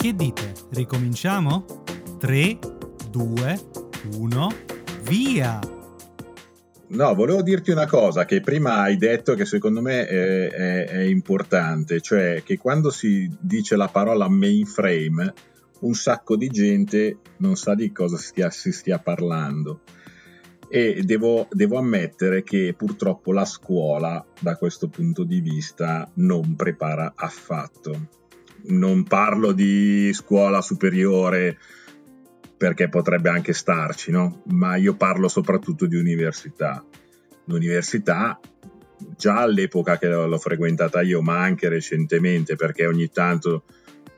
Che dite? Ricominciamo? 3, 2, 1, via! No, volevo dirti una cosa che prima hai detto che secondo me è, è, è, importante, cioè che quando si dice la parola mainframe, un sacco di gente non sa di cosa stia, si stia parlando. E devo, devo ammettere che purtroppo la scuola, da questo punto di vista, non prepara affatto. Non parlo di scuola superiore perché potrebbe anche starci, no? Ma io parlo soprattutto di università. L'università, già all'epoca che l'ho frequentata io, ma anche recentemente, perché ogni tanto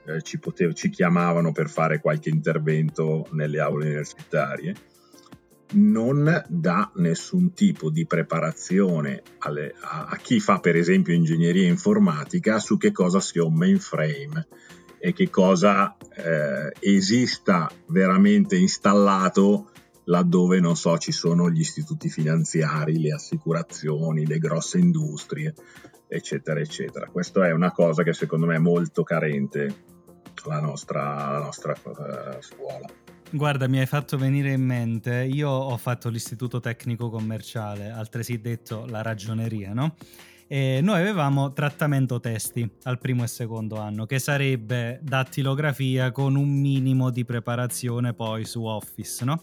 eh, ci, potev- ci chiamavano per fare qualche intervento nelle aule universitarie, non dà nessun tipo di preparazione alle, a, a chi fa per esempio ingegneria informatica su che cosa sia un mainframe e che cosa eh, esista veramente installato laddove non so ci sono gli istituti finanziari, le assicurazioni, le grosse industrie, eccetera, eccetera. Questa è una cosa che secondo me è molto carente la nostra, la nostra uh, scuola. Guarda, mi hai fatto venire in mente, io ho fatto l'istituto tecnico commerciale, altresì detto la ragioneria, no? E noi avevamo trattamento testi al primo e secondo anno, che sarebbe dattilografia con un minimo di preparazione poi su Office, no?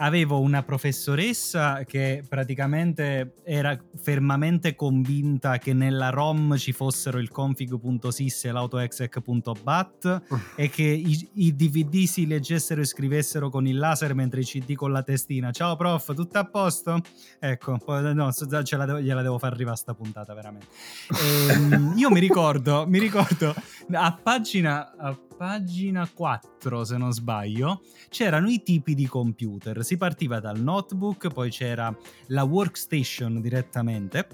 Avevo una professoressa che praticamente era fermamente convinta che nella ROM ci fossero il config.sys e l'autoexec.bat e che i, i, DVD si leggessero e scrivessero con il laser mentre i CD con la testina. Ciao prof, tutto a posto? Ecco, no, devo, gliela devo far arrivare sta puntata veramente. E, ehm, io mi ricordo, mi ricordo a pagina... A pagina 4, se non sbaglio, c'erano i tipi di computer. Si partiva dal notebook, poi c'era la workstation direttamente,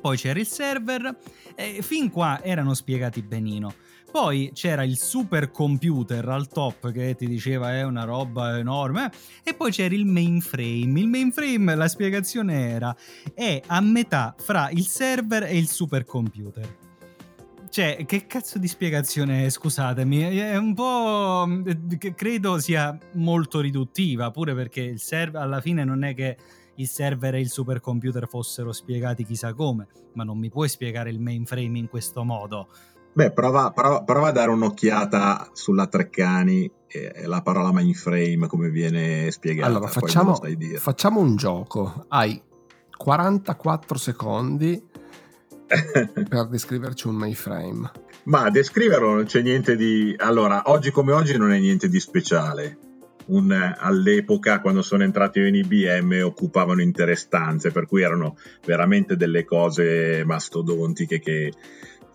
poi c'era il server e fin qua erano spiegati benino. Poi c'era il supercomputer al top che ti diceva è una roba enorme e poi c'era il mainframe. Il mainframe, la spiegazione era, è a metà fra il server e il supercomputer. Cioè, che cazzo di spiegazione, scusatemi, è un po'... credo sia molto riduttiva, pure perché il server alla fine non è che il server e il supercomputer fossero spiegati chissà come, ma non mi puoi spiegare il mainframe in questo modo. Beh, prova, prova, prova a dare un'occhiata sulla Treccani e la parola mainframe come viene spiegata. Allora, facciamo, facciamo un gioco. Hai 44 secondi per descriverci un mainframe. Ma descriverlo non c'è niente di... Allora, oggi come oggi non è niente di speciale. Un, all'epoca, quando sono entrato io in IBM, occupavano intere stanze, per cui erano veramente delle cose mastodontiche che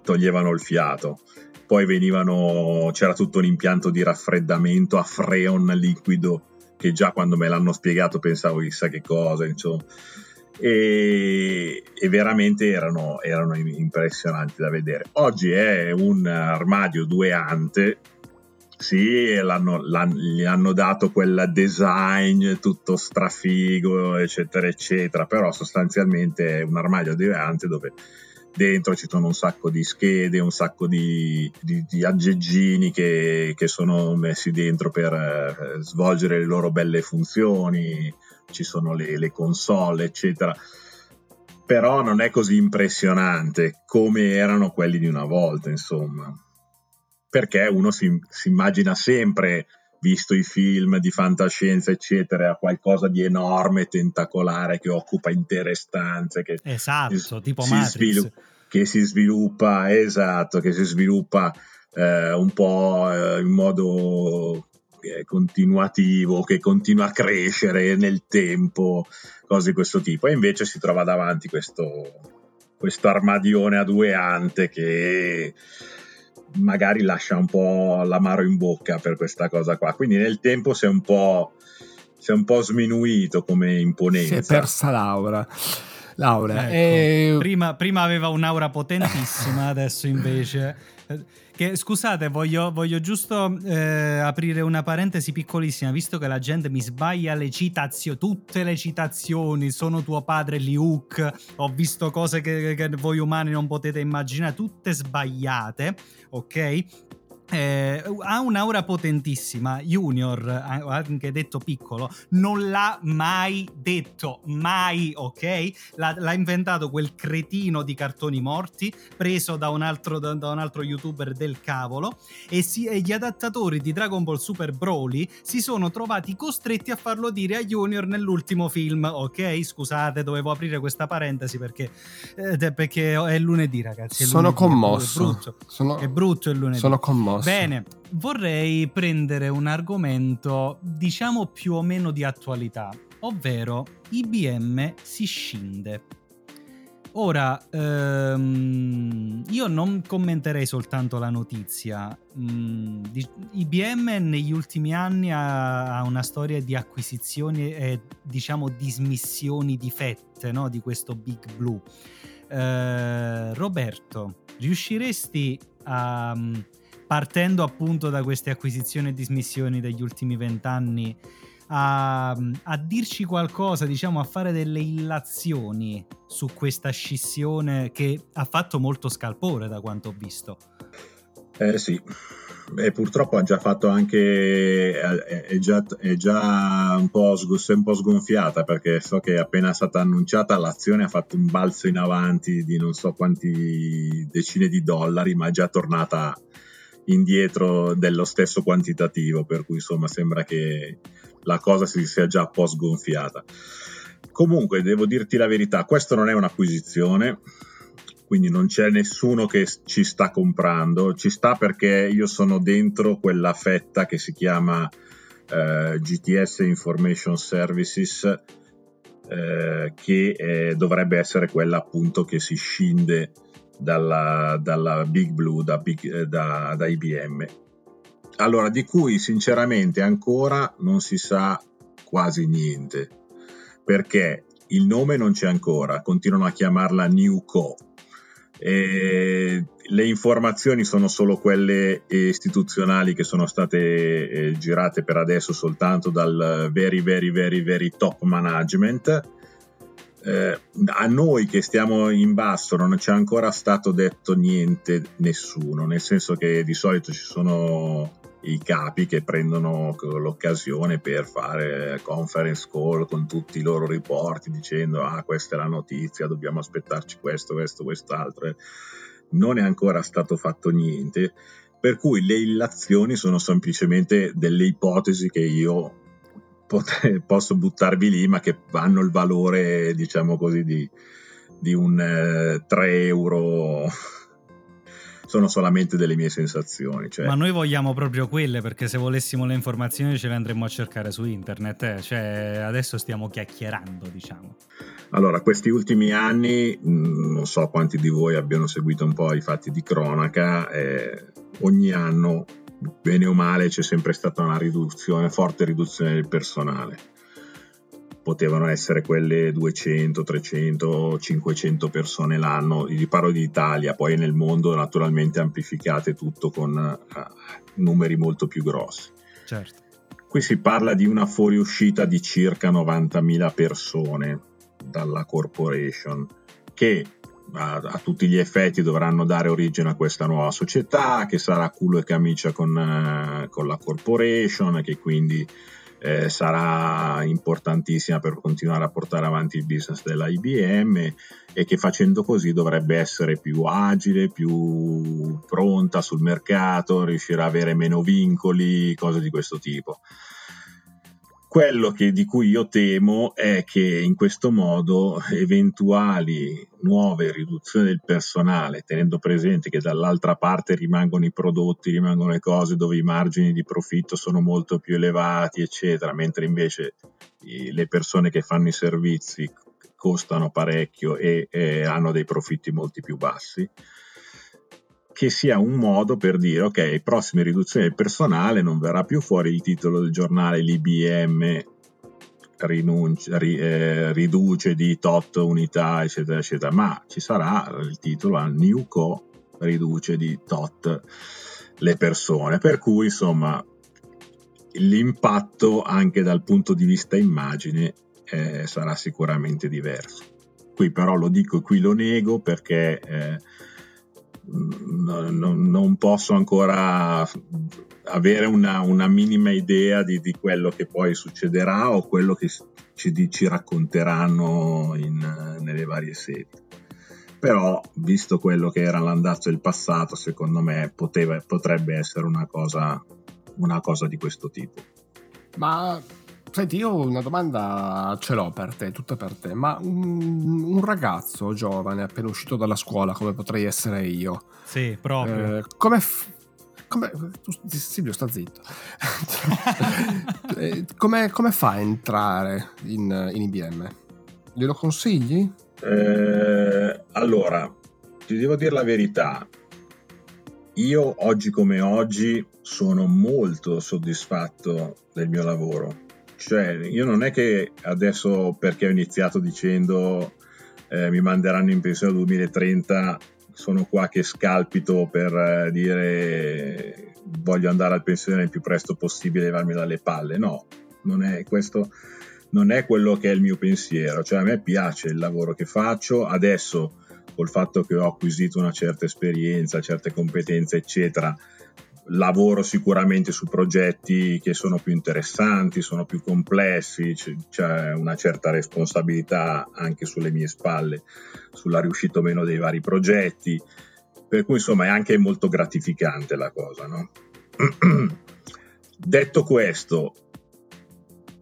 toglievano il fiato. Poi venivano, c'era tutto un impianto di raffreddamento a freon liquido, che già quando me l'hanno spiegato pensavo chissà che cosa, insomma e, e veramente erano, erano, impressionanti da vedere. Oggi è un armadio due ante, sì, l'hanno, l'hanno, gli hanno dato quel design tutto strafigo, eccetera, eccetera, però sostanzialmente è un armadio due ante dove dentro ci sono un sacco di schede, un sacco di, di, di aggeggini che, che, sono messi dentro per eh, svolgere le loro belle funzioni ci sono le, le console, eccetera. Però non è così impressionante come erano quelli di una volta, insomma. Perché uno si, si immagina sempre visto i film di fantascienza, eccetera, qualcosa di enorme, tentacolare che occupa intere stanze. Che esatto, si, tipo si Matrix. Svilu- che si sviluppa, esatto, che si sviluppa eh, un po' eh, in modo continuativo, che continua a crescere nel tempo, cose di questo tipo. E invece si trova davanti questo, questo armadione a due ante che magari lascia un po' l'amaro in bocca per questa cosa qua. Quindi nel tempo si è un po', si è un po sminuito come imponenza. Si è persa Laura. Laura, ecco, eh... prima, prima aveva un'aura potentissima, adesso invece che, scusate, voglio, voglio giusto eh, aprire una parentesi piccolissima, visto che la gente mi sbaglia le citazioni, tutte le citazioni, sono tuo padre Liuk, ho visto cose che, che voi umani non potete immaginare, tutte sbagliate, ok? Eh, ha un'aura potentissima. Junior, anche detto piccolo, non l'ha mai detto, mai, ok? L'ha, l'ha inventato quel cretino di cartoni morti preso da un altro, da, da un altro youtuber del cavolo. E, si, e, gli adattatori di Dragon Ball Super Broly si sono trovati costretti a farlo dire a Junior nell'ultimo film, ok? Scusate, dovevo aprire questa parentesi perché, eh, perché è lunedì, ragazzi. È sono lunedì, commosso. È brutto. Sono, è brutto il lunedì. Sono commosso. Bene, vorrei prendere un argomento diciamo più o meno di attualità, ovvero IBM si scinde. Ora, ehm, io non commenterei soltanto la notizia. Mm, IBM negli ultimi anni ha, ha, una storia di acquisizioni e diciamo dismissioni di fette no? di questo Big Blue. Eh, Roberto, riusciresti a partendo appunto da queste acquisizioni e dismissioni degli ultimi vent'anni, a, a, dirci qualcosa, diciamo, a fare delle illazioni su questa scissione che ha fatto molto scalpore da quanto ho visto. Eh sì, e purtroppo ha già fatto anche, è già, è già un, po è un po' sgonfiata perché so che appena è stata annunciata l'azione ha fatto un balzo in avanti di non so quanti decine di dollari, ma è già tornata indietro dello stesso quantitativo, per cui insomma sembra che la cosa si sia già un po' sgonfiata. Comunque, devo dirti la verità, questo non è un'acquisizione, quindi non c'è nessuno che ci sta comprando, ci sta perché io sono dentro quella fetta che si chiama eh, GTS Information Services, eh, che eh, dovrebbe essere quella appunto che si scinde dalla, dalla Big Blue, da, eh, da, da IBM. Allora, di cui sinceramente ancora non si sa quasi niente, perché il nome non c'è ancora, continuano a chiamarla Newco. E le informazioni sono solo quelle istituzionali che sono state eh, girate per adesso soltanto dal very very very very top management eh, a noi che stiamo in basso non ci è ancora stato detto niente nessuno, nel senso che di solito ci sono i capi che prendono l'occasione per fare conference call con tutti i loro riporti dicendo ah questa è la notizia, dobbiamo aspettarci questo, questo, quest'altro. Non è ancora stato fatto niente, per cui le illazioni sono semplicemente delle ipotesi che io pot- posso buttarvi lì, ma che hanno il valore, diciamo così, di, di un eh, 3 euro sono solamente delle mie sensazioni. Cioè... Ma noi vogliamo proprio quelle perché se volessimo le informazioni ce le andremmo a cercare su internet, eh? cioè adesso stiamo chiacchierando, diciamo. Allora, questi ultimi anni, mh, mm, non so quanti di voi abbiano seguito un po' i fatti di cronaca, eh, ogni anno bene o male c'è sempre stata una riduzione, forte riduzione del personale. Potevano essere quelle 200, 300, 500 persone l'anno, vi parlo di Italia, poi nel mondo naturalmente amplificate tutto con uh, numeri molto più grossi. Certo. Qui si parla di una fuoriuscita di circa 90.000 persone dalla corporation che a, a, tutti gli effetti dovranno dare origine a questa nuova società che sarà culo e camicia con, uh, con la corporation che quindi eh, sarà importantissima per continuare a portare avanti il business della IBM e che facendo così dovrebbe essere più agile, più pronta sul mercato, riuscirà a avere meno vincoli, cose di questo tipo. Quello che, di cui io temo è che in questo modo eventuali nuove riduzioni del personale, tenendo presente che dall'altra parte rimangono i prodotti, rimangono le cose dove i margini di profitto sono molto più elevati, eccetera, mentre invece le persone che fanno i servizi costano parecchio e, e hanno dei profitti molto più bassi che sia un modo per dire ok, prossime riduzioni del personale non verrà più fuori il titolo del giornale l'IBM rinuncia, ri, eh, riduce di tot unità eccetera eccetera ma ci sarà il titolo a Newco riduce di tot le persone. Per cui insomma l'impatto anche dal punto di vista immagine eh, sarà sicuramente diverso. Qui però lo dico e qui lo nego perché eh, no, no, non posso ancora avere una, una minima idea di, di, quello che poi succederà o quello che ci, ci racconteranno in, nelle varie sedi. Però, visto quello che era l'andazzo del passato, secondo me poteva, potrebbe essere una cosa, una cosa di questo tipo. Ma Senti, io una domanda ce l'ho per te, tutta per te, ma un, un, ragazzo giovane appena uscito dalla scuola, come potrei essere io, sì, proprio. Eh, come, f- come, Silvio, sta zitto. Eh, come, come, fa a entrare in, in IBM? Glielo consigli? Eh, allora, ti devo dire la verità. Io oggi come oggi sono molto soddisfatto del mio lavoro cioè, io non è che adesso perché ho iniziato dicendo eh, mi manderanno in pensione nel 2030 sono qua che scalpito per eh, dire voglio andare al pensione il più presto possibile e levarmi dalle palle. No, non è questo non è quello che è il mio pensiero. Cioè, a me piace il lavoro che faccio. Adesso, col fatto che ho acquisito una certa esperienza, certe competenze, eccetera, lavoro sicuramente su progetti che sono più interessanti, sono più complessi, c'è una certa responsabilità anche sulle mie spalle sulla riuscita o meno dei vari progetti, per cui insomma è anche molto gratificante la cosa. No? Detto questo,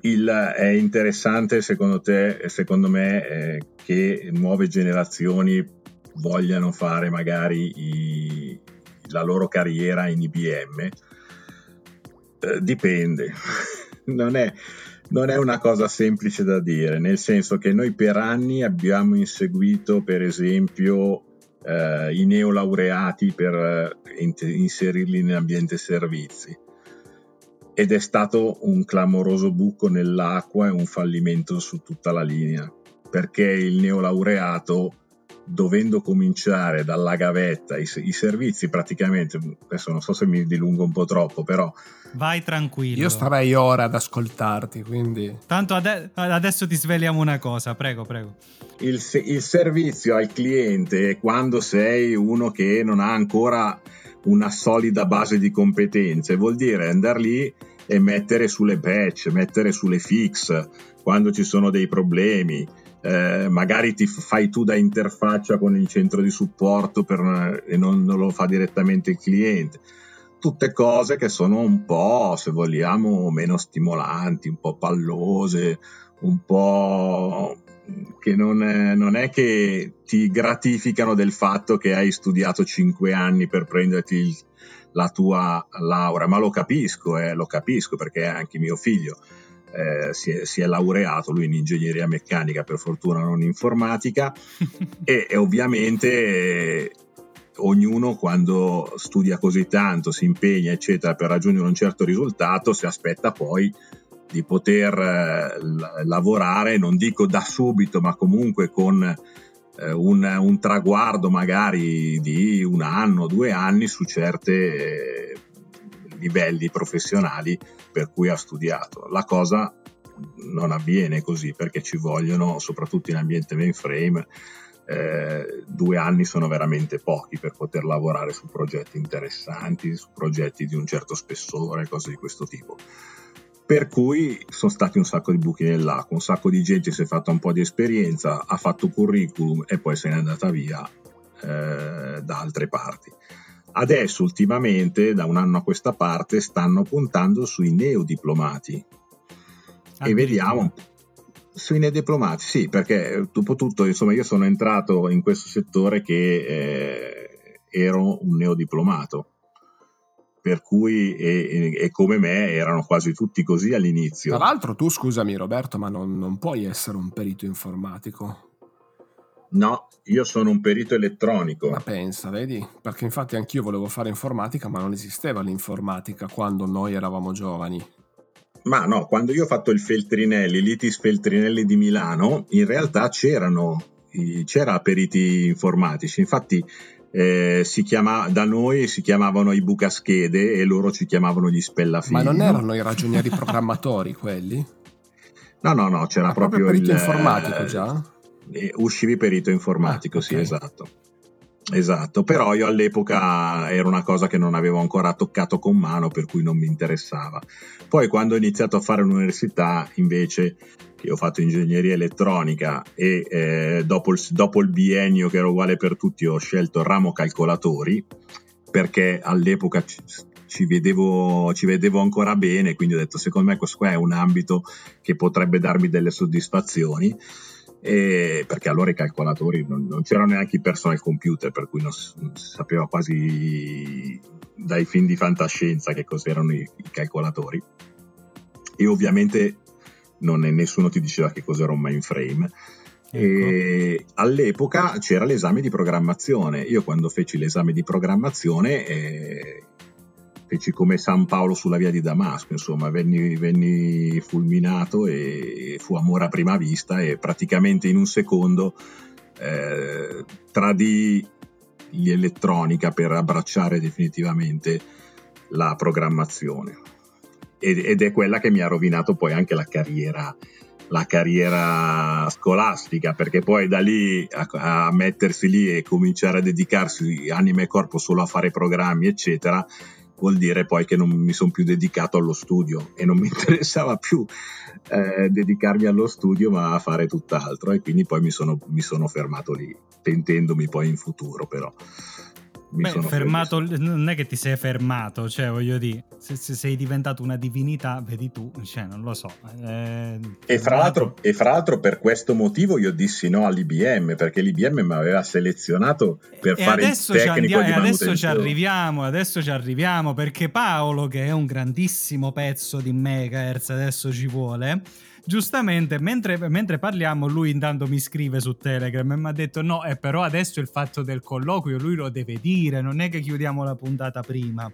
il, è interessante secondo te, secondo me, eh, che nuove generazioni vogliano fare magari i, la loro carriera in IBM? Eh, dipende, non, è, non è una cosa semplice da dire, nel senso che noi per anni abbiamo inseguito, per esempio, eh, i neolaureati per eh, inserirli in ambiente servizi ed è stato un clamoroso buco nell'acqua e un fallimento su tutta la linea perché il neolaureato dovendo cominciare dalla gavetta, i, i, servizi praticamente, adesso non so se mi dilungo un po' troppo, però... Vai tranquillo. Io starei ora ad ascoltarti, quindi... Tanto ade- adesso ti sveliamo una cosa, prego, prego. Il, il servizio al cliente, quando sei uno che non ha ancora una solida base di competenze, vuol dire andare lì e mettere sulle patch, mettere sulle fix, quando ci sono dei problemi, eh, magari ti fai tu da interfaccia con il centro di supporto per, e non, non, lo fa direttamente il cliente. Tutte cose che sono un po', se vogliamo, meno stimolanti, un po' pallose, un po' che non è, non è che ti gratificano del fatto che hai studiato 5 anni per prenderti il, la tua laurea, ma lo capisco, eh, lo capisco perché è anche mio figlio eh, si, è, si, è, laureato lui in ingegneria meccanica, per fortuna non in informatica, e, e, ovviamente eh, ognuno quando studia così tanto, si impegna, eccetera, per raggiungere un certo risultato, si aspetta poi di poter eh, lavorare, non dico da subito, ma comunque con eh, un, un, traguardo magari di un anno, due anni su certi eh, livelli professionali per cui ha studiato. La cosa non avviene così perché ci vogliono, soprattutto in ambiente mainframe, eh, due anni sono veramente pochi per poter lavorare su progetti interessanti, su progetti di un certo spessore, cose di questo tipo. Per cui sono stati un sacco di buchi nell'acqua, un sacco di gente si è fatta un po' di esperienza, ha fatto curriculum e poi se n'è andata via eh, da altre parti. Adesso, ultimamente, da un anno a questa parte, stanno puntando sui neodiplomati. E vediamo sui neodiplomati, sì, perché dopo tutto, insomma, io sono entrato in questo settore che eh, ero un neodiplomato. Per cui, e, e, come me, erano quasi tutti così all'inizio. Tra l'altro, tu scusami, Roberto, ma non, non puoi essere un perito informatico. No, io sono un perito elettronico. Ma pensa, vedi? Perché infatti anch'io volevo fare informatica, ma non esisteva l'informatica quando noi eravamo giovani. Ma no, quando io ho fatto il Feltrinelli, l'ITIS Feltrinelli di Milano, in realtà c'erano, c'era periti informatici. Infatti eh, si chiama, da noi si chiamavano i bucaschede e loro ci chiamavano gli spellafigli. Ma non erano i ragionieri programmatori quelli? No, no, no, c'era Ma proprio, proprio perito il informatico già? Uscivi perito informatico, ah, okay. sì, esatto. Esatto, però io all'epoca era una cosa che non avevo ancora toccato con mano, per cui non mi interessava. Poi quando ho iniziato a fare l'università, invece, che ho fatto ingegneria elettronica e eh, dopo, il, dopo il biennio che era uguale per tutti, ho scelto il ramo calcolatori, perché all'epoca ci, ci, vedevo, ci vedevo ancora bene, quindi ho detto secondo me questo qua è un ambito che potrebbe darmi delle soddisfazioni e perché allora i calcolatori non, non c'erano neanche i personal computer per cui non, non, si sapeva quasi dai film di fantascienza che cos'erano i, i calcolatori. E ovviamente non nessuno ti diceva che cos'era un mainframe. Ecco. all'epoca c'era l'esame di programmazione. Io quando feci l'esame di programmazione eh, feci come San Paolo sulla via di Damasco, insomma, venni, venni fulminato e fu amore a prima vista e praticamente in un secondo eh, tradì l'elettronica per abbracciare definitivamente la programmazione. Ed, ed è quella che mi ha rovinato poi anche la carriera la carriera scolastica, perché poi da lì a, a, mettersi lì e cominciare a dedicarsi anima e corpo solo a fare programmi, eccetera, vuol dire poi che non mi sono più dedicato allo studio e non mi interessava più eh, dedicarmi allo studio ma a fare tutt'altro e quindi poi mi sono, mi sono fermato lì, pentendomi poi in futuro però. Beh, fermato, non è che ti sei fermato, cioè voglio dire, se, se, sei diventato una divinità, vedi tu, cioè non lo so. Eh, e, fra l'altro, e, fra l'altro, per questo motivo io dissi no all'IBM, perché l'IBM mi aveva selezionato per e fare il tecnico andiamo, di E adesso ci arriviamo, adesso ci arriviamo, perché Paolo, che è un grandissimo pezzo di megahertz, adesso ci vuole giustamente mentre, mentre, parliamo lui intanto mi scrive su Telegram e mi ha detto no, eh, però adesso il fatto del colloquio lui lo deve dire, non è che chiudiamo la puntata prima.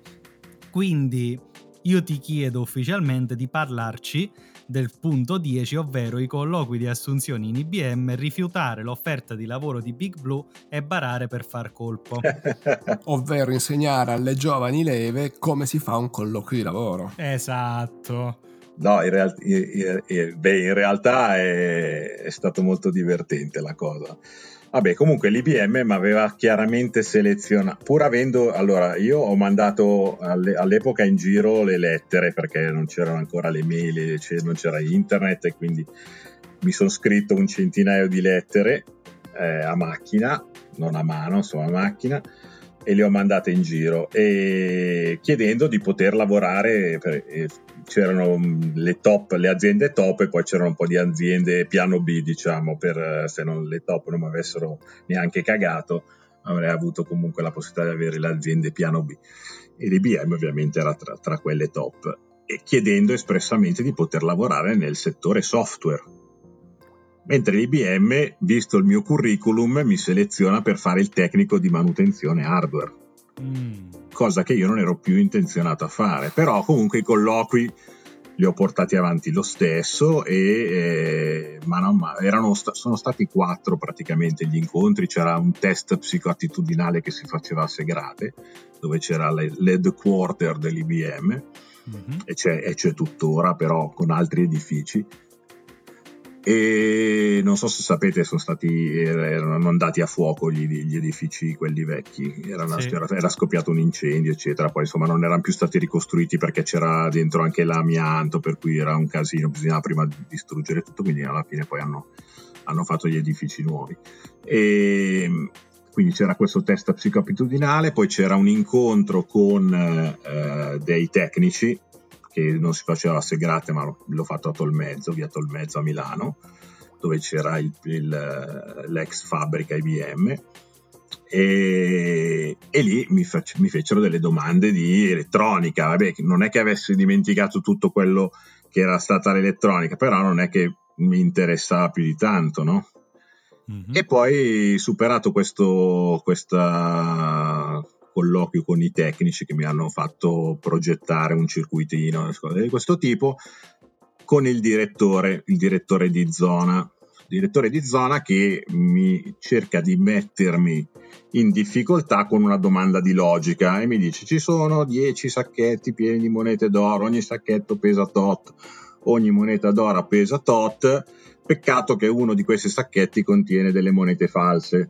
Quindi io ti chiedo ufficialmente di parlarci del punto 10, ovvero i colloqui di assunzioni in IBM, rifiutare l'offerta di lavoro di Big Blue e barare per far colpo. ovvero insegnare alle giovani leve come si fa un colloquio di lavoro. Esatto. No, in, real- in, in, beh, in realtà è, è, stato molto divertente la cosa. Vabbè, comunque l'IBM mi aveva chiaramente selezionato, pur avendo, allora io ho mandato alle, all'epoca in giro le lettere perché non c'erano ancora le mail, non c'era internet e quindi mi sono scritto un centinaio di lettere eh, a macchina, non a mano, insomma a macchina e le ho mandate in giro chiedendo di poter lavorare per, c'erano mm, le top le aziende top e poi c'erano un po' di aziende piano B diciamo per eh, se non le top non mi avessero neanche cagato avrei avuto comunque la possibilità di avere le aziende piano B. E l'IBM ovviamente era tra, tra quelle top e chiedendo espressamente di poter lavorare nel settore software mentre l'IBM, visto il mio curriculum, mi seleziona per fare il tecnico di manutenzione hardware. Mm. Cosa che io non ero più intenzionato a fare, però comunque i colloqui li ho portati avanti lo stesso e eh, mano a mano erano, sono stati quattro praticamente gli incontri, c'era un test psicoattitudinale che si faceva a Segrate, dove c'era l'headquarter dell'IBM mm-hmm. e, c'è, e c'è tuttora però con altri edifici e non so se sapete sono stati erano andati a fuoco gli, gli edifici quelli vecchi. Era, sì. era, era, scoppiato un incendio eccetera. Poi insomma non erano più stati ricostruiti perché c'era dentro anche l'amianto per cui era un casino. Bisognava prima distruggere tutto quindi alla fine poi hanno, hanno fatto gli edifici nuovi. E quindi c'era questo test psicoabitudinale poi c'era un incontro con eh, dei tecnici che non si faceva a Segrate ma l'ho fatto a Tolmezzo, via Tolmezzo a Milano, dove c'era il, il, l'ex fabbrica IBM e, e lì mi, fac- mi, fecero delle domande di elettronica, vabbè non è che avessi dimenticato tutto quello che era stata l'elettronica, però non è che mi interessava più di tanto, no? Mm-hmm. E poi superato questo, questa colloquio con i tecnici che mi hanno fatto progettare un circuitino di questo tipo con il direttore, il direttore di zona, direttore di zona che mi cerca di mettermi in difficoltà con una domanda di logica e mi dice ci sono 10 sacchetti pieni di monete d'oro, ogni sacchetto pesa tot, ogni moneta d'oro pesa tot, peccato che uno di questi sacchetti contiene delle monete false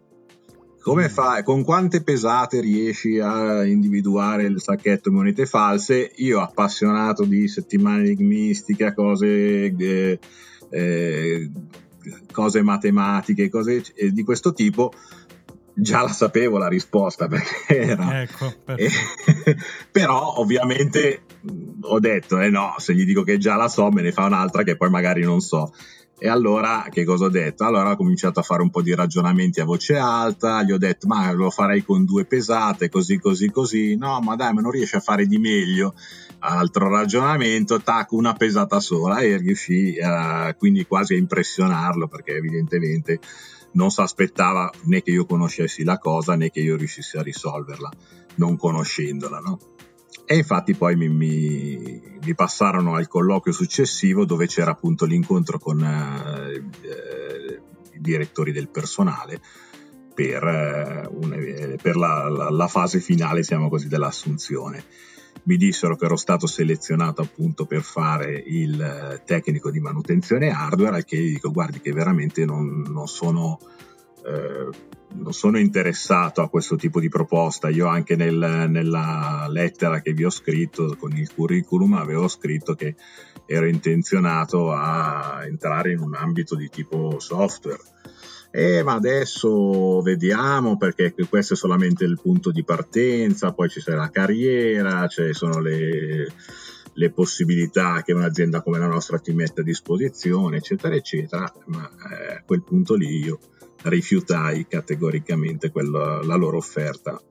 come fai, con quante pesate riesci a individuare il sacchetto monete false? Io appassionato di settimane enigmistica, cose, eh, eh, cose matematiche, cose di questo tipo, già la sapevo la risposta perché era... Ecco, però ovviamente ho detto, eh no, se gli dico che già la so, me ne fa un'altra che poi magari non so. E allora che cosa ho detto? Allora ho cominciato a fare un po' di ragionamenti a voce alta, gli ho detto ma lo farei con due pesate, così così così, no ma dai ma non riesci a fare di meglio, altro ragionamento, tac una pesata sola e riuscì uh, quindi quasi a impressionarlo perché evidentemente non si aspettava né che io conoscessi la cosa né che io riuscissi a risolverla non conoscendola, no? E infatti poi mi, mi, mi, passarono al colloquio successivo dove c'era appunto l'incontro con eh, eh, i direttori del personale per, eh, un, eh, per la, la, la, fase finale, diciamo così, dell'assunzione. Mi dissero che ero stato selezionato appunto per fare il eh, tecnico di manutenzione hardware, al che gli dico guardi che veramente non, non sono eh, non sono interessato a questo tipo di proposta. Io anche nel, nella lettera che vi ho scritto con il curriculum avevo scritto che ero intenzionato a entrare in un ambito di tipo software. Eh, ma adesso vediamo perché questo è solamente il punto di partenza, poi ci sarà la carriera, ci sono le, le possibilità che un'azienda come la nostra ti mette a disposizione, eccetera, eccetera. Ma eh, a quel punto lì io rifiutai categoricamente quella, la loro offerta.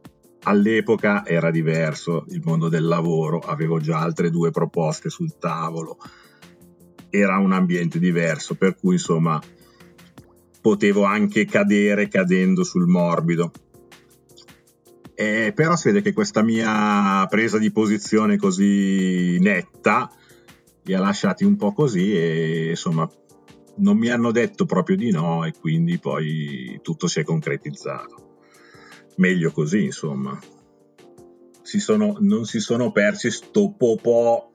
All'epoca era diverso il mondo del lavoro, avevo già altre due proposte sul tavolo, era un ambiente diverso, per cui insomma potevo anche cadere cadendo sul morbido. Eh, però si vede che questa mia presa di posizione così netta li ha lasciati un po' così e insomma non mi hanno detto proprio di no e quindi poi tutto si è concretizzato. Meglio così, insomma. Si sono, non si sono persi sto po'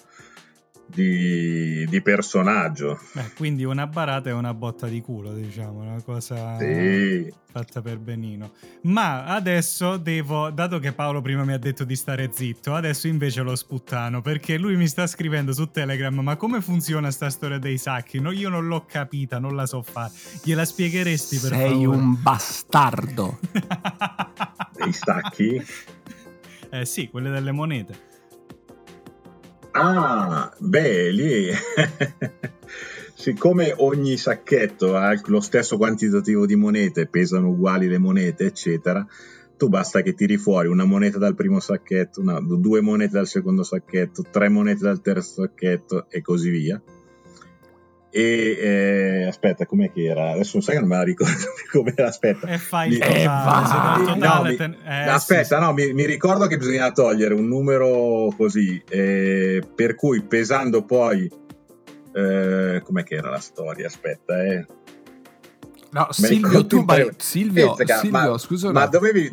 di, di personaggio. Beh, quindi una barata e una botta di culo, diciamo, una cosa sì. fatta per benino. Ma adesso devo, dato che Paolo prima mi ha detto di stare zitto, adesso invece lo sputtano perché lui mi sta scrivendo su Telegram, ma come funziona sta storia dei sacchi? No, io non l'ho capita, non la so fare. Gliela spiegheresti per Sei favore? Sei un bastardo. dei sacchi? Eh sì, quelle delle monete. Ah, beh, lì. Siccome ogni sacchetto ha lo stesso quantitativo di monete, pesano uguali le monete, eccetera, tu basta che tiri fuori una moneta dal primo sacchetto, una, due monete dal secondo sacchetto, tre monete dal terzo sacchetto e così via e eh, aspetta, com'è che era? Adesso non sai che non me la ricordo più come era. Aspetta, e fai eh, totale, no, ten... eh, aspetta, sì, no, mi, mi, ricordo che bisogna togliere un numero così, eh, per cui pesando poi, eh, com'è che era la storia? Aspetta, eh. No, Silvio, tu vai, Silvio, Silvio, ma, scusa, ma dovevi,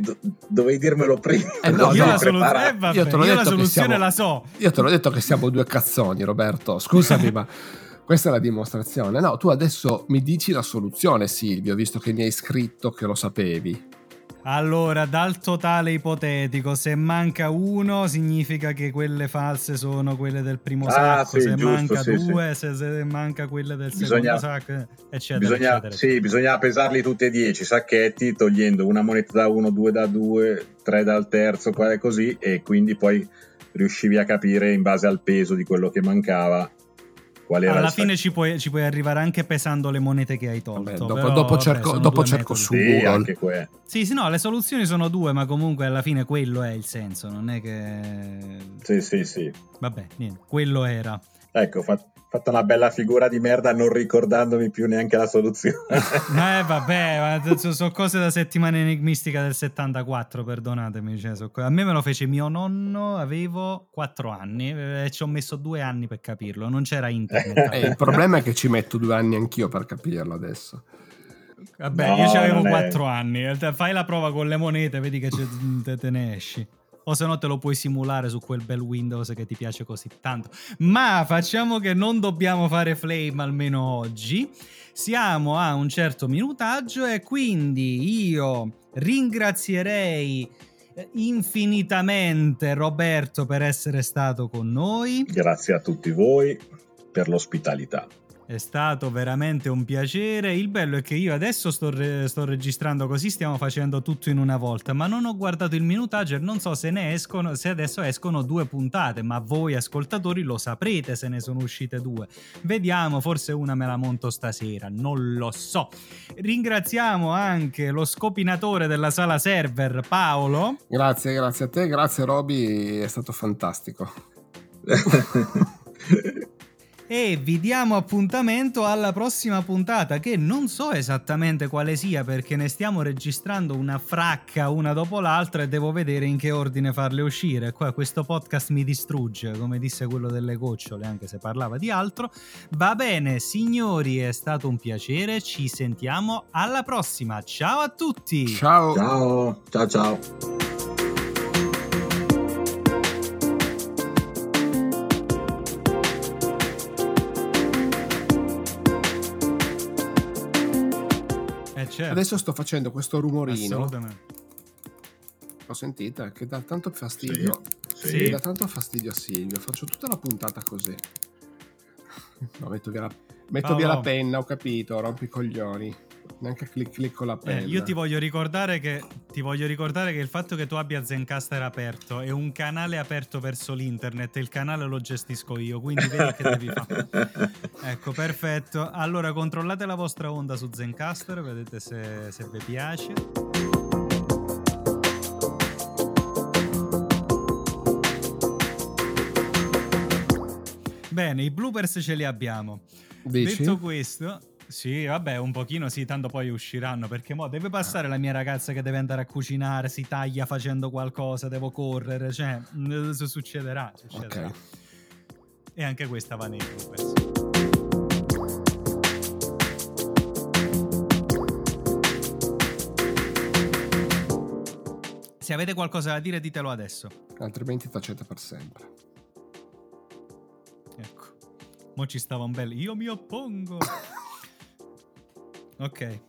dovevi, dirmelo prima. Eh no, io, la, solu- eh, vabbè, io, io la soluzione siamo, la so. Io te l'ho detto che siamo due cazzoni, Roberto. Scusami, ma questa è la dimostrazione. No, tu adesso mi dici la soluzione, Silvio, visto che mi hai scritto che lo sapevi. Allora, dal totale ipotetico, se manca uno, significa che quelle false sono quelle del primo ah, sacco. Sì, se giusto, manca sì, due, sì. Se, se, manca quelle del bisogna, secondo sacco, eccetera. Bisogna, eccetera. Sì, bisogna pesarli tutti e dieci sacchetti, togliendo una moneta da uno, due da due, tre dal terzo, qua così, e quindi poi riuscivi a capire in base al peso di quello che mancava alla fine ci puoi, ci puoi, arrivare anche pesando le monete che hai tolto. Vabbè, dopo, però, dopo, cerco, vabbè, dopo cerco su sì, Google. Sì, sì, no, le soluzioni sono due, ma comunque alla fine quello è il senso, non è che... Sì, sì, sì. Vabbè, niente, quello era. Ecco, fatto fatto una bella figura di merda non ricordandomi più neanche la soluzione. eh vabbè, ma sono cose da settimana enigmistica del 74, perdonatemi. Cioè, so, a me me lo fece mio nonno, avevo 4 anni eh, e ci ho messo due anni per capirlo, non c'era internet. eh, il problema è che ci metto due anni anch'io per capirlo adesso. Vabbè, no, io avevo 4 è... anni, fai la prova con le monete, vedi che te, te ne esci o se no te lo puoi simulare su quel bel Windows che ti piace così tanto. Ma facciamo che non dobbiamo fare flame almeno oggi. Siamo a un certo minutaggio e quindi io Ringrazierei infinitamente Roberto per essere stato con noi. Grazie a tutti voi per l'ospitalità. È stato veramente un piacere. Il bello è che io adesso sto, re- sto, registrando così, stiamo facendo tutto in una volta, ma non ho guardato il minutaggio e non so se ne escono, se adesso escono due puntate, ma voi ascoltatori lo saprete se ne sono uscite due. Vediamo, forse una me la monto stasera, non lo so. Ringraziamo anche lo scopinatore della sala server, Paolo. Grazie, grazie a te, grazie Roby, è stato fantastico. e vi diamo appuntamento alla prossima puntata che non so esattamente quale sia perché ne stiamo registrando una fracca una dopo l'altra e devo vedere in che ordine farle uscire. Qua questo podcast mi distrugge, come disse quello delle gocciole, anche se parlava di altro. Va bene, signori, è stato un piacere, ci sentiamo alla prossima. Ciao a tutti. Ciao. Ciao, ciao ciao. Certo. Adesso sto facendo questo rumorino. Lo sentite? Che dà tanto fastidio. Sì, sì. Dà tanto fastidio a Silvio. Faccio tutta la puntata così. No, metto via la, metto oh, via la penna, ho capito. Rompi i coglioni neanche clic clic con la penna. Eh, io ti voglio, ricordare che, ti voglio ricordare che il fatto che tu abbia Zencaster aperto è un canale aperto verso l'internet il canale lo gestisco io, quindi vedi che devi fare. ecco, perfetto. Allora controllate la vostra onda su Zencaster, vedete se, se vi piace. Bene, i bloopers ce li abbiamo. Dici? Detto questo, sì, vabbè, un pochino sì, tanto poi usciranno perché mo deve passare la mia ragazza che deve andare a cucinare, si taglia facendo qualcosa, devo correre, cioè succederà, succederà. Okay. E anche questa va nei bloopers. Se avete qualcosa da dire ditelo adesso. Altrimenti tacete per sempre. Ecco. Mo ci stava un bel io mi oppongo. Ok.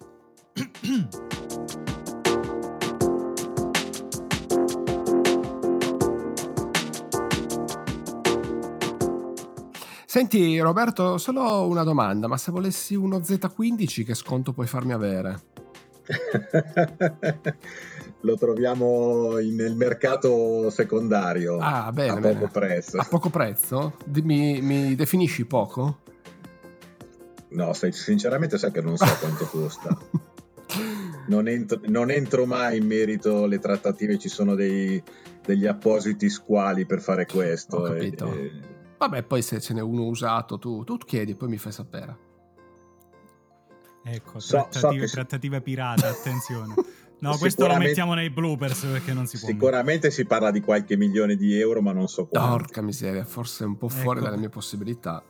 Senti Roberto, solo una domanda, ma se volessi uno Z15 che sconto puoi farmi avere? Lo troviamo in, nel mercato secondario ah, bene, a poco prezzo. A poco prezzo? Mi, mi definisci poco? No, sinceramente sai che non so quanto costa. Non entro, non entro, mai in merito alle trattative, ci sono dei, degli appositi squali per fare questo. Ho capito. E, e... Vabbè, poi se ce n'è uno usato, tu, tu chiedi, poi mi fai sapere. Ecco, so, trattative, so trattative pirata, attenzione. No, questo lo mettiamo nei bloopers perché non si può. Sicuramente mettere. si parla di qualche milione di euro, ma non so quanto. Porca miseria, forse è un po' fuori ecco. dalle mie possibilità.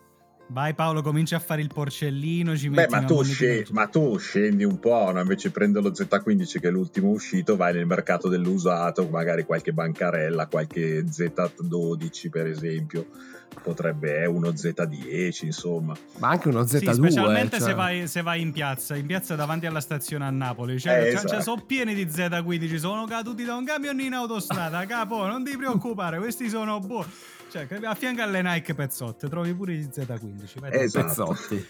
Vai Paolo, comincia a fare il porcellino. Ci Beh, ma tu, scendi, ma tu, scendi un po', no? invece prendo lo Z15 che è l'ultimo uscito, vai nel mercato dell'usato, magari qualche bancarella, qualche Z12 per esempio, potrebbe essere uno Z10 insomma. Ma anche uno Z2. Sì, specialmente cioè... se, vai, se, vai, in piazza, in piazza davanti alla stazione a Napoli, cioè, eh, esatto. cioè sono pieni di Z15, sono caduti da un camion in autostrada, capo, non ti preoccupare, questi sono buoni. Cioè, a fianco alle Nike Pezzotte trovi pure i Z15. Esatto. Pezzotti.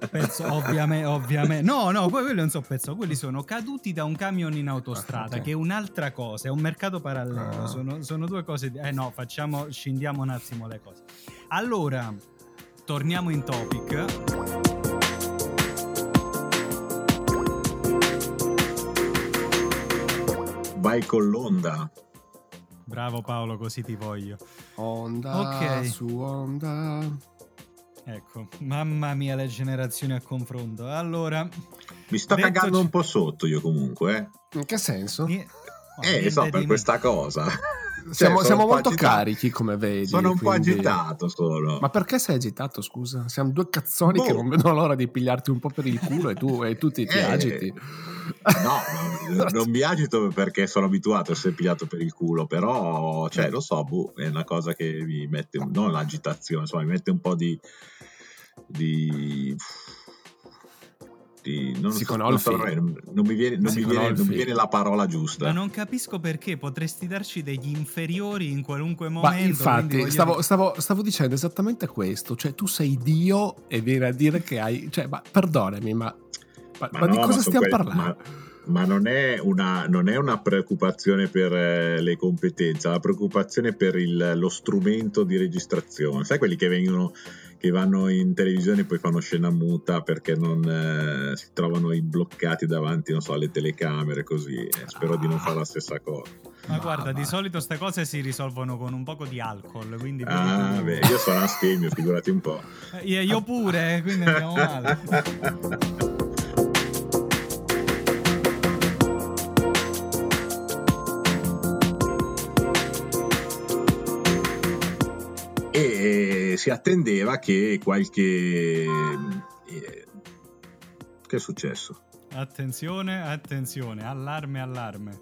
Pezzo, ovviamente, ovviamente. No, no, quelli non sono pezzotti, quelli sono caduti da un camion in autostrada, okay. che è un'altra cosa, è un mercato parallelo. Ah. Sono, sono, due cose. Di... Eh no, facciamo, scendiamo un attimo le cose. Allora, torniamo in topic. Vai con l'onda. Bravo Paolo, così ti voglio. Onda okay. su onda. Ecco, mamma mia le generazioni a confronto. Allora... Mi sto cagando c- un po' sotto io comunque. Eh. In che senso? Eh, eh so, per questa cosa. Siamo, cioè, siamo molto agitato. carichi, come vedi. Sono un quindi... po' agitato solo. Ma perché sei agitato, scusa? Siamo due cazzoni boh. che non vedono l'ora di pigliarti un po' per il culo e tu, e tu ti, ti eh, agiti. No, non, mi agito perché sono abituato a essere pigliato per il culo, però, cioè, lo so, boh, è una cosa che mi mette, non l'agitazione, insomma, mi mette un po' di... di Ti, non, so, non, saprei, non, non, mi viene, non, mi viene, non, mi viene, la parola giusta. Ma non capisco perché potresti darci degli inferiori in qualunque momento. Ma infatti, stavo, stavo, stavo, dicendo esattamente questo. Cioè, tu sei Dio e vieni a dire che hai. Cioè, ma perdonami, ma, ma, ma, ma di cosa stiamo quelli, parlando? ma non è, una, non è una preoccupazione per eh, le competenze, è una preoccupazione per il, lo strumento di registrazione. Sai quelli che vengono che vanno in televisione e poi fanno scena muta perché non eh, si trovano bloccati davanti so, alle telecamere così eh, spero ah. di non fare la stessa cosa ma, ma guarda ma... di solito queste cose si risolvono con un poco di alcol quindi ah beh io sono astemio figurati un po' eh, io pure quindi andiamo male si attendeva che qualche... Eh, che è successo? Attenzione, attenzione, allarme, allarme.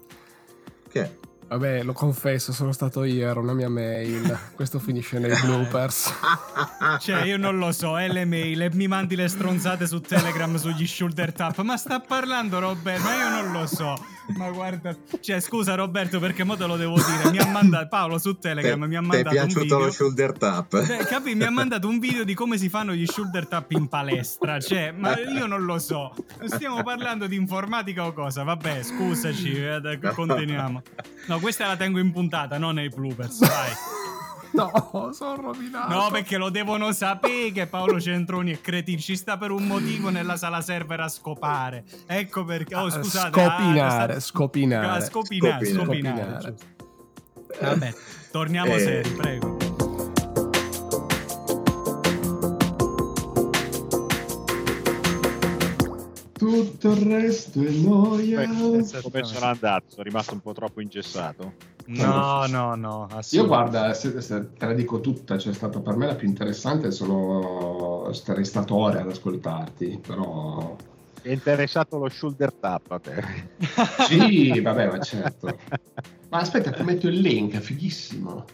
Che? Vabbè, lo confesso, sono stato io, era una mia mail. Questo finisce nei bloopers. cioè, io non lo so, è le mail e mi mandi le stronzate su Telegram sugli shoulder tap. Ma sta parlando Roberto, ma io non lo so. Ma guarda, cioè, scusa Roberto, perché mo te lo devo dire. Mi ha mandato Paolo su Telegram, te, mi ha mandato un video. Ti è piaciuto lo shoulder tap? Eh, capi? Mi ha mandato un video di come si fanno gli shoulder tap in palestra. Cioè, ma io non lo so. Stiamo parlando di informatica o cosa? Vabbè, scusaci, eh, continuiamo. No, questa la tengo in puntata, non nei bloopers, vai. No, sono rovinato. No, perché lo devono sapere che Paolo Centroni è cretino. Ci sta per un motivo nella sala server a scopare. Ecco perché. Oh, scusate. Scopinare, ah, scopinare. Ah, scopinare, scopinare. scopinare. Vabbè, torniamo eh. seri, prego. tutto il resto è noia. Come sono andato? Sono rimasto un po' troppo ingessato. No, no, no. Io guarda, se, se te la dico tutta, cioè è stata per me la più interessante, sono starei stato ore ad ascoltarti, però... È interessato lo shoulder tap a te? sì, vabbè, ma certo. Ma aspetta, ti metto il link, è fighissimo.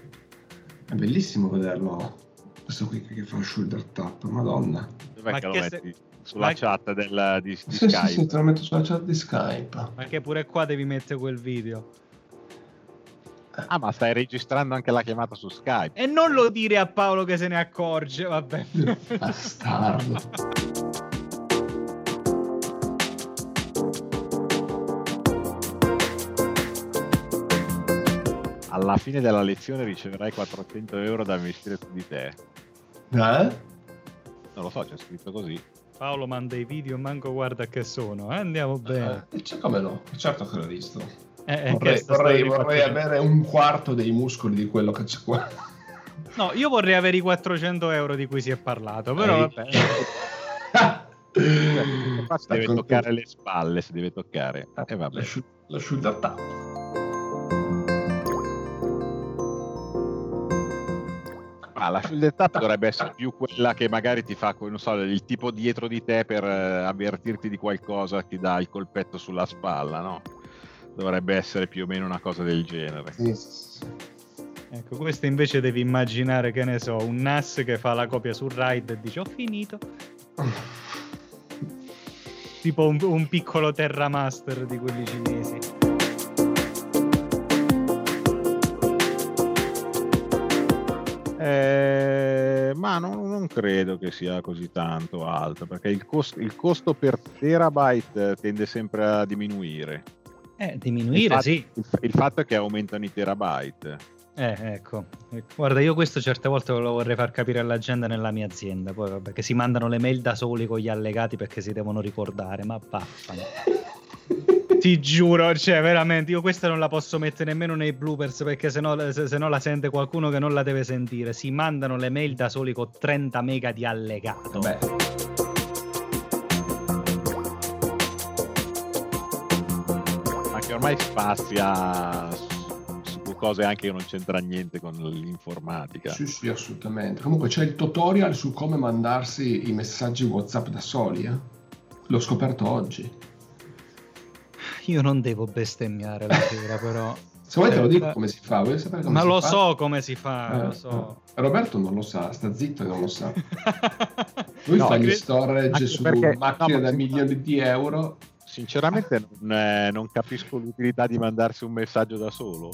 È bellissimo vederlo. Questo qui che fa il shoulder tap, madonna. Dov'è ma che lo metti? Se sulla Ma... chat del, di, di sì, Skype. Sì, sì, te lo metto sulla chat di Skype. Perché pure qua devi mettere quel video. Ah, ma stai registrando anche la chiamata su Skype. E non lo dire a Paolo che se ne accorge, vabbè. Bastardo. Alla fine della lezione riceverai 400 euro da investire su di te. Eh? Non lo so, c'è scritto così. Paolo manda i video, manco guarda che sono. Eh? Andiamo bene. Eh, c'è come no, certo che l'ho visto. Eh, vorrei, vorrei, vorrei avere un quarto dei muscoli di quello che c'è qua. No, io vorrei avere i 400 euro di cui si è parlato, però Ehi. vabbè. si deve toccare le spalle, si deve toccare. E eh, vabbè. La shoulder tap. Ah, la shoulder tap dovrebbe essere più quella che magari ti fa, non so, il tipo dietro di te per eh, avvertirti di qualcosa, ti dà il colpetto sulla spalla, no? Dovrebbe essere più o meno una cosa del genere. Sì. Ecco, questo invece devi immaginare, che ne so, un NAS che fa la copia sul ride e dice ho finito. tipo un, un piccolo Terra Master di quelli cinesi. Eh, ma non, non, credo che sia così tanto alto perché il, cost, il, costo per terabyte tende sempre a diminuire. Eh, diminuire, il fatto, sì. Il, il, fatto è che aumentano i terabyte. Eh, ecco. Guarda, io questo certe volte lo vorrei far capire alla gente nella mia azienda. Poi, vabbè, che si mandano le mail da soli con gli allegati perché si devono ricordare, ma vaffano. Ti giuro, cioè, veramente, io questa non la posso mettere nemmeno nei bloopers perché sennò, se, se no la sente qualcuno che non la deve sentire. Si mandano le mail da soli con 30 mega di allegato. Beh. ormai spazia su, su cose anche che non c'entra niente con l'informatica. Sì, sì, assolutamente. Comunque c'è il tutorial su come mandarsi i messaggi WhatsApp da soli, eh? L'ho scoperto oggi. Io non devo bestemmiare la sera, però. Se vuoi te lo eh, dico come si fa, vuoi sapere come Ma si lo fa? so come si fa, eh, lo so. Eh, Roberto non lo sa, sta zitto e non lo sa. Lui no, fa gli storage su perché, macchine no, da milioni fa. di euro Sinceramente non, eh, non capisco l'utilità di mandarsi un messaggio da solo.